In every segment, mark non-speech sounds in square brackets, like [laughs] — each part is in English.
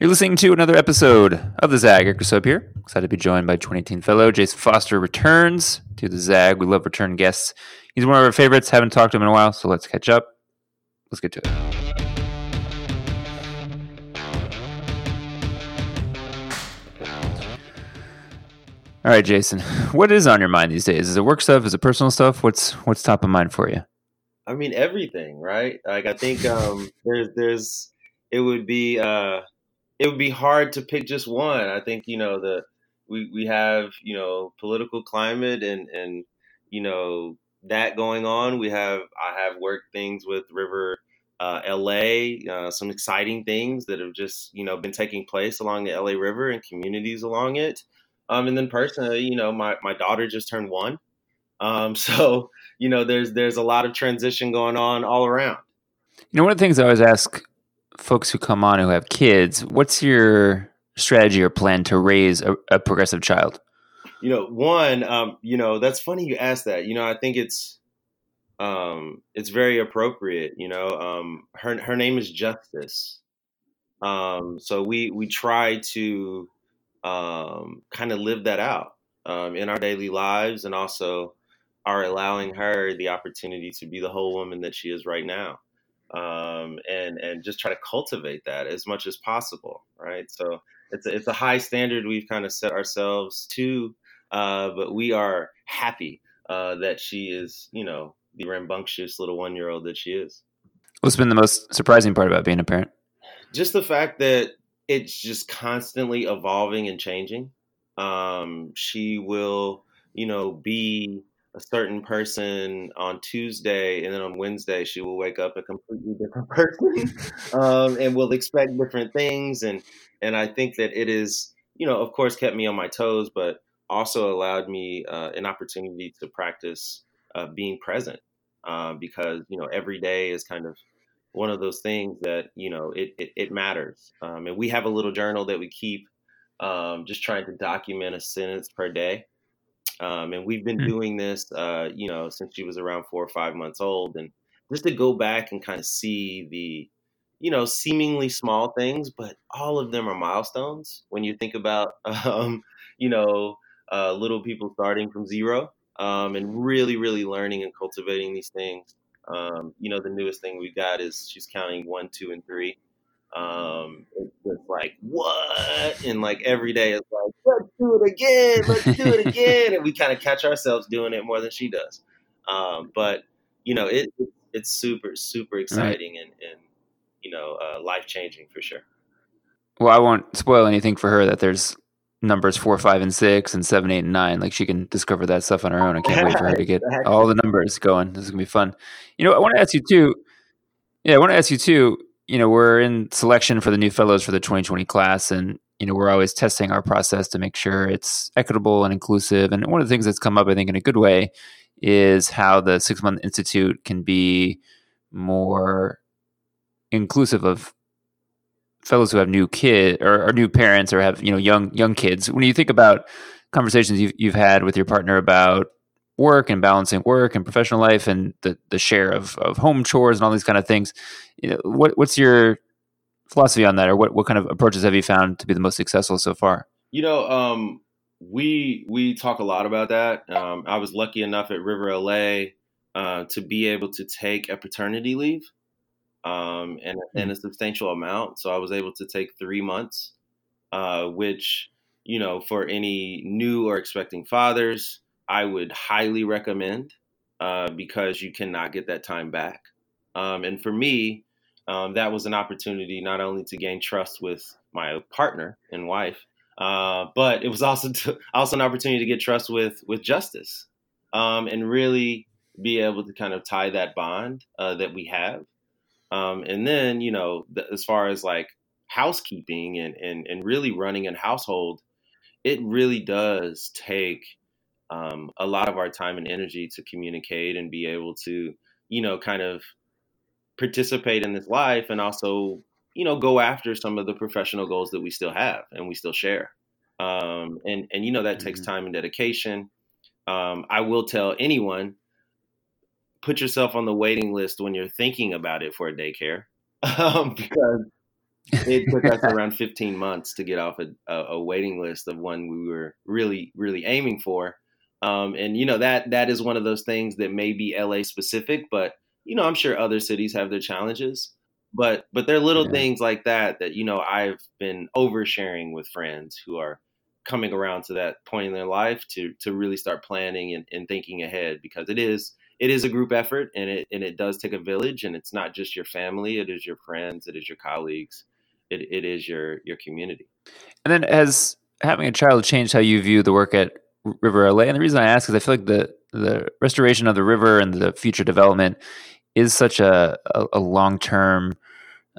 You're listening to another episode of the Zag. Eric here. Excited to be joined by 2018 fellow Jason Foster returns to the Zag. We love return guests. He's one of our favorites. Haven't talked to him in a while, so let's catch up. Let's get to it. All right, Jason. What is on your mind these days? Is it work stuff? Is it personal stuff? What's what's top of mind for you? I mean everything, right? Like I think um, there's there's it would be uh, it would be hard to pick just one. I think you know the we we have you know political climate and and you know that going on. We have I have worked things with River uh, LA, uh, some exciting things that have just you know been taking place along the LA River and communities along it. Um, and then personally, you know, my my daughter just turned one, um, [laughs] so you know there's there's a lot of transition going on all around. You know, one of the things I always ask folks who come on who have kids, what's your strategy or plan to raise a, a progressive child? You know, one, um, you know, that's funny you asked that. You know, I think it's um, it's very appropriate. You know, um, her her name is Justice. Um, so we we try to um, kind of live that out um, in our daily lives, and also are allowing her the opportunity to be the whole woman that she is right now um, and and just try to cultivate that as much as possible, right? So it's a, it's a high standard we've kind of set ourselves to, uh, but we are happy uh, that she is, you know, the rambunctious little one year old that she is. What's been the most surprising part about being a parent? Just the fact that it's just constantly evolving and changing. Um, she will, you know, be a certain person on Tuesday, and then on Wednesday she will wake up a completely different [laughs] person, um, and will expect different things. And and I think that it is, you know, of course, kept me on my toes, but also allowed me uh, an opportunity to practice uh, being present, uh, because you know every day is kind of one of those things that you know it it, it matters. Um, and we have a little journal that we keep, um, just trying to document a sentence per day. Um, and we've been mm-hmm. doing this, uh, you know, since she was around four or five months old. And just to go back and kind of see the, you know, seemingly small things, but all of them are milestones when you think about, [laughs] um, you know, uh, little people starting from zero um, and really, really learning and cultivating these things. Um, you know, the newest thing we've got is she's counting one, two, and three. Um, it's just like what, and like every day it's like let's do it again, let's do it again, and we kind of catch ourselves doing it more than she does. Um, but you know, it, it's super super exciting right. and and you know uh, life changing for sure. Well, I won't spoil anything for her that there's numbers four, five, and six, and seven, eight, and nine. Like she can discover that stuff on her own. I can't wait for her to get [laughs] all the numbers going. This is gonna be fun. You know, I want to ask you too. Yeah, I want to ask you too you know, we're in selection for the new fellows for the 2020 class, and you know, we're always testing our process to make sure it's equitable and inclusive. And one of the things that's come up, I think, in a good way, is how the six month institute can be more inclusive of fellows who have new kid or, or, new parents or have you know young young kids. When you think about conversations you've you've had with your partner about work and balancing work and professional life and the, the share of, of home chores and all these kind of things. You know, what, what's your philosophy on that or what, what kind of approaches have you found to be the most successful so far? You know, um, we, we talk a lot about that. Um, I was lucky enough at River LA uh, to be able to take a paternity leave um, and, mm-hmm. and a substantial amount. So I was able to take three months, uh, which, you know, for any new or expecting fathers, I would highly recommend uh, because you cannot get that time back. Um, and for me, um, that was an opportunity not only to gain trust with my partner and wife, uh, but it was also to, [laughs] also an opportunity to get trust with with justice um, and really be able to kind of tie that bond uh, that we have. Um, and then, you know, the, as far as like housekeeping and, and, and really running a household, it really does take um, a lot of our time and energy to communicate and be able to, you know, kind of participate in this life and also, you know, go after some of the professional goals that we still have and we still share. Um, and and you know that mm-hmm. takes time and dedication. Um, I will tell anyone, put yourself on the waiting list when you're thinking about it for a daycare, [laughs] um, because it took us [laughs] around 15 months to get off a, a, waiting list of one we were really, really aiming for. Um, and you know that that is one of those things that may be LA specific, but you know I'm sure other cities have their challenges. But but there are little yeah. things like that that you know I've been oversharing with friends who are coming around to that point in their life to to really start planning and, and thinking ahead because it is it is a group effort and it and it does take a village and it's not just your family it is your friends it is your colleagues it, it is your your community and then has having a child changed how you view the work at river la and the reason i ask is i feel like the the restoration of the river and the future development is such a, a, a long-term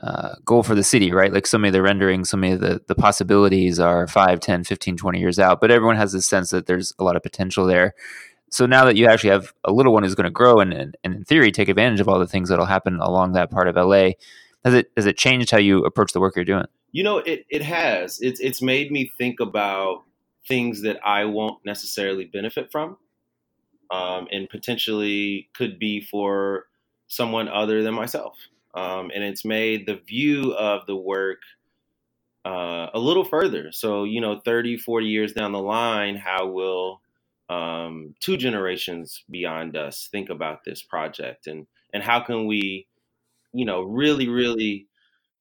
uh, goal for the city, right? Like so many of the renderings, so many of the, the possibilities are 5, 10, 15, 20 years out, but everyone has this sense that there's a lot of potential there so now that you actually have a little one who's going to grow and, and, and, in theory take advantage of all the things that'll happen along that part of LA, has it has it changed how you approach the work you're doing? You know, it it has. It's it's made me think about things that I won't necessarily benefit from, um, and potentially could be for someone other than myself. Um, and it's made the view of the work uh, a little further. So, you know, 30, 40 years down the line, how will um, two generations beyond us think about this project and and how can we you know really really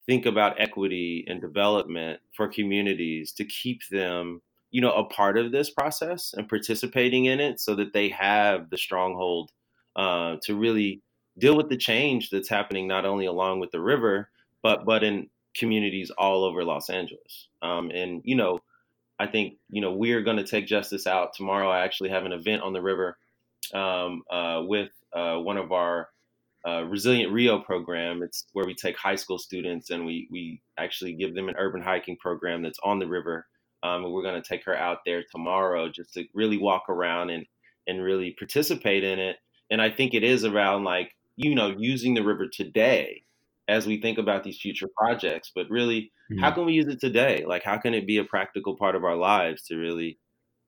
think about equity and development for communities to keep them you know a part of this process and participating in it so that they have the stronghold uh, to really deal with the change that's happening not only along with the river but but in communities all over los angeles um, and you know I think you know we're going to take justice out tomorrow. I actually have an event on the river um, uh, with uh, one of our uh, Resilient Rio program. It's where we take high school students and we we actually give them an urban hiking program that's on the river. Um, we're going to take her out there tomorrow just to really walk around and and really participate in it. And I think it is around like you know using the river today as we think about these future projects. But really, mm-hmm. how can we use it today? Like, how can it be a practical part of our lives to really,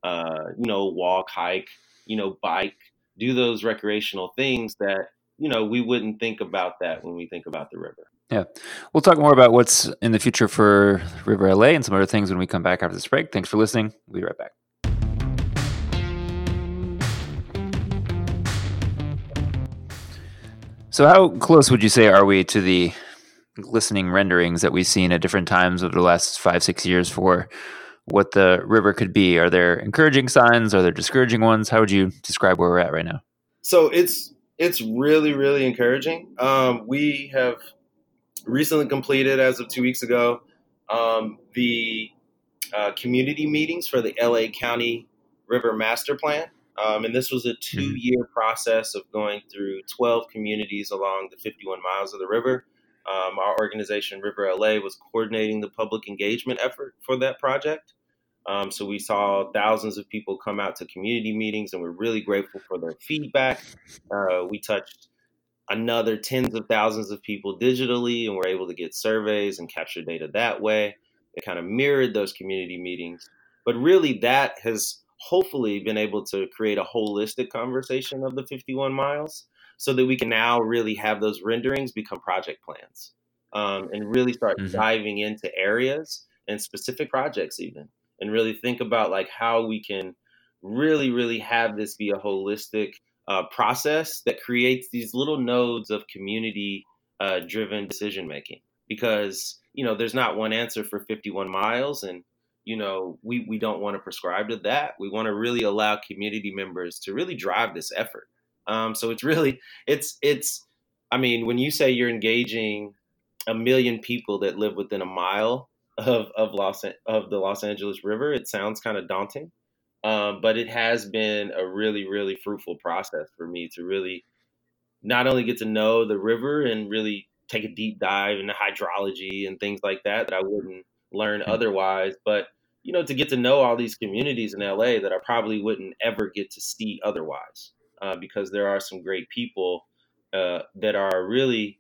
uh, you know, walk, hike, you know, bike, do those recreational things that you know we wouldn't think about that when we think about the river. Yeah, we'll talk more about what's in the future for River LA and some other things when we come back after this break. Thanks for listening. We'll be right back. So, how close would you say are we to the glistening renderings that we've seen at different times over the last five, six years for what the river could be? Are there encouraging signs? Are there discouraging ones? How would you describe where we're at right now? So it's it's really really encouraging. Um, we have recently completed, as of two weeks ago, um, the uh, community meetings for the LA County River Master Plan. Um, and this was a two mm-hmm. year process of going through 12 communities along the 51 miles of the river. Um, our organization, River LA, was coordinating the public engagement effort for that project. Um, so we saw thousands of people come out to community meetings, and we're really grateful for their feedback. Uh, we touched another tens of thousands of people digitally, and we're able to get surveys and capture data that way. It kind of mirrored those community meetings. But really, that has hopefully been able to create a holistic conversation of the 51 miles so that we can now really have those renderings become project plans um, and really start mm-hmm. diving into areas and specific projects even and really think about like how we can really really have this be a holistic uh, process that creates these little nodes of community uh, driven decision making because you know there's not one answer for 51 miles and you know, we, we don't want to prescribe to that. We want to really allow community members to really drive this effort. Um, so it's really, it's, it's, I mean, when you say you're engaging a million people that live within a mile of, of Los, of the Los Angeles River, it sounds kind of daunting. Um, but it has been a really, really fruitful process for me to really not only get to know the river and really take a deep dive into hydrology and things like that that I wouldn't learn hmm. otherwise. But you know, to get to know all these communities in LA that I probably wouldn't ever get to see otherwise, uh, because there are some great people uh, that are really,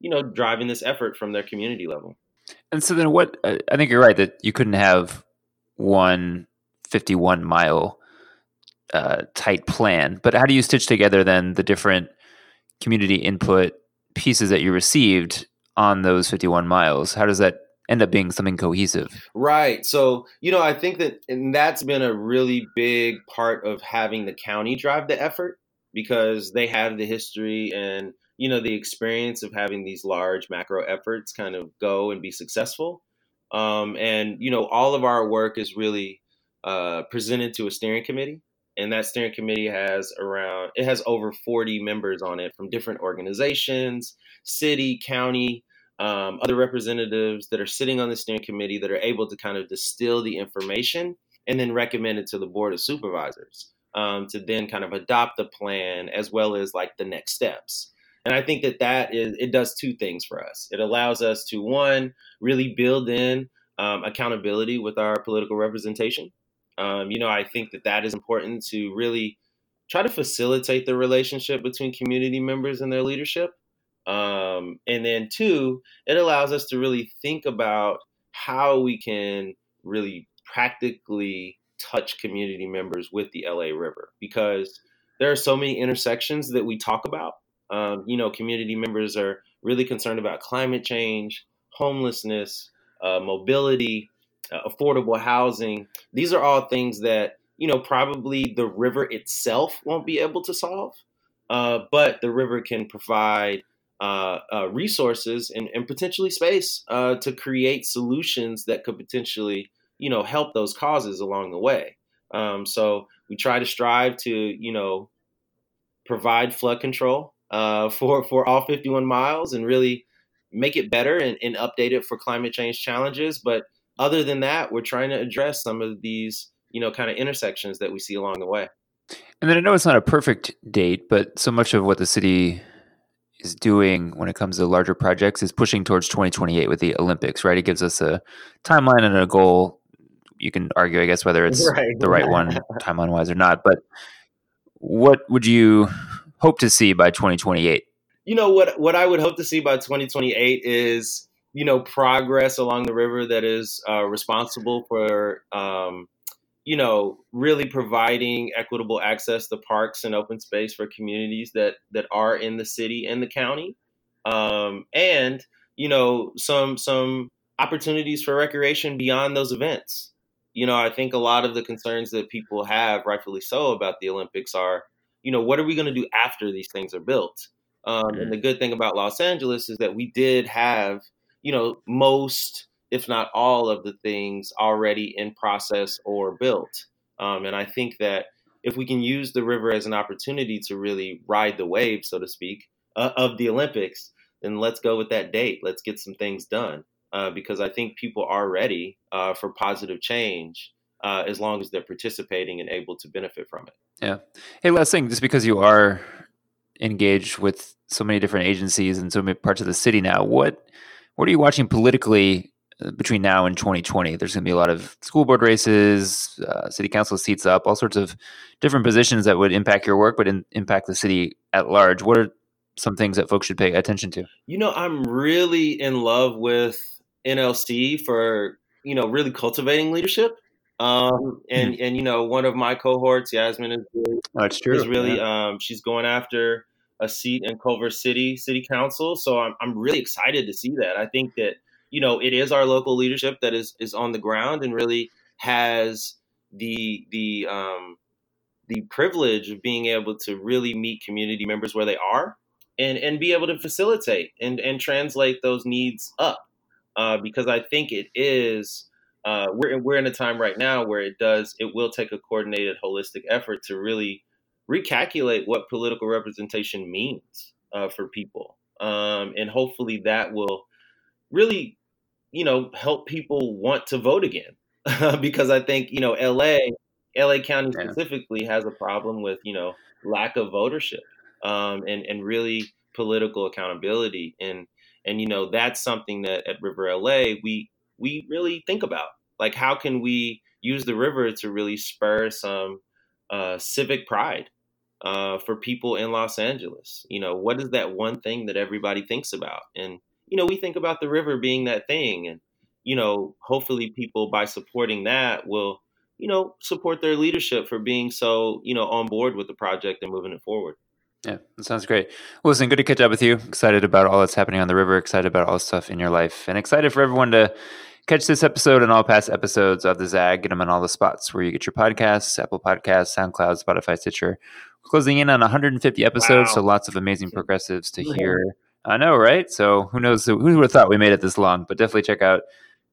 you know, driving this effort from their community level. And so then, what I think you're right that you couldn't have one 51 mile uh, tight plan, but how do you stitch together then the different community input pieces that you received on those 51 miles? How does that end up being something cohesive. Right. So, you know, I think that and that's been a really big part of having the county drive the effort because they have the history and, you know, the experience of having these large macro efforts kind of go and be successful. Um, and, you know, all of our work is really uh, presented to a steering committee. And that steering committee has around, it has over 40 members on it from different organizations, city, county, um, other representatives that are sitting on the steering committee that are able to kind of distill the information and then recommend it to the board of supervisors um, to then kind of adopt the plan as well as like the next steps. And I think that that is it does two things for us. It allows us to one really build in um, accountability with our political representation. Um, you know, I think that that is important to really try to facilitate the relationship between community members and their leadership. Um, and then two, it allows us to really think about how we can really practically touch community members with the LA River because there are so many intersections that we talk about. Um, you know, community members are really concerned about climate change, homelessness, uh, mobility, uh, affordable housing. These are all things that, you know, probably the river itself won't be able to solve, uh, but the river can provide uh, uh, resources and, and, potentially space uh, to create solutions that could potentially, you know, help those causes along the way. Um, so we try to strive to, you know, provide flood control uh, [laughs] for for all 51 miles and really make it better and, and update it for climate change challenges. But other than that, we're trying to address some of these, you know, kind of intersections that we see along the way. And then I know it's not a perfect date, but so much of what the city is doing when it comes to larger projects is pushing towards 2028 with the Olympics, right? It gives us a timeline and a goal. You can argue, I guess, whether it's [laughs] right. the right one [laughs] timeline wise or not. But what would you hope to see by 2028? You know what? What I would hope to see by 2028 is you know progress along the river that is uh, responsible for um, you know, really providing equitable access to parks and open space for communities that that are in the city and the county, um, and you know, some some opportunities for recreation beyond those events. You know, I think a lot of the concerns that people have, rightfully so, about the Olympics are, you know, what are we going to do after these things are built? Um. And the good thing about Los Angeles is that we did have, you know, most if not all of the things already in process or built. Um, and I think that if we can use the river as an opportunity to really ride the wave, so to speak, uh, of the Olympics, then let's go with that date. Let's get some things done uh, because I think people are ready uh, for positive change. Uh, as long as they're participating and able to benefit from it. Yeah. Hey, last thing, just because you are engaged with so many different agencies and so many parts of the city now, what what are you watching politically between now and 2020. There's going to be a lot of school board races, uh, city council seats up, all sorts of different positions that would impact your work, but in, impact the city at large. What are some things that folks should pay attention to? You know, I'm really in love with NLC for you know really cultivating leadership. Um, and mm and you know, one of my cohorts, Yasmin, is really, oh. Is really yeah. um, she's going after a seat in Culver City City Council. So I'm I'm really excited to see that. I think that you know, it is our local leadership that is is on the ground and really has the the um, the privilege of being able to really meet community members where they are and and be able to facilitate and and translate those needs up uh, because I think it is uh, we're we're in a time right now where it does it will take a coordinated holistic effort to really recalculate what political representation means uh, for people um, and hopefully that will really you know, help people want to vote again. [laughs] because I think, you know, LA, LA County yeah. specifically has a problem with, you know, lack of votership um, and, and really political accountability. And, and, you know, that's something that at River LA, we, we really think about. Like, how can we use the river to really spur some uh, civic pride uh, for people in Los Angeles? You know, what is that one thing that everybody thinks about? And, you know, we think about the river being that thing. And, you know, hopefully people by supporting that will, you know, support their leadership for being so, you know, on board with the project and moving it forward. Yeah, that sounds great. Well, listen, good to catch up with you. Excited about all that's happening on the river. Excited about all the stuff in your life, and excited for everyone to catch this episode and all past episodes of the Zag. Get them in all the spots where you get your podcasts: Apple Podcasts, SoundCloud, Spotify, Stitcher. We're closing in on 150 episodes, wow. so lots of amazing progressives to hear. I know, right? So who knows? Who would have thought we made it this long? But definitely check out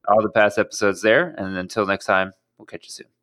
all the past episodes there. And until next time, we'll catch you soon.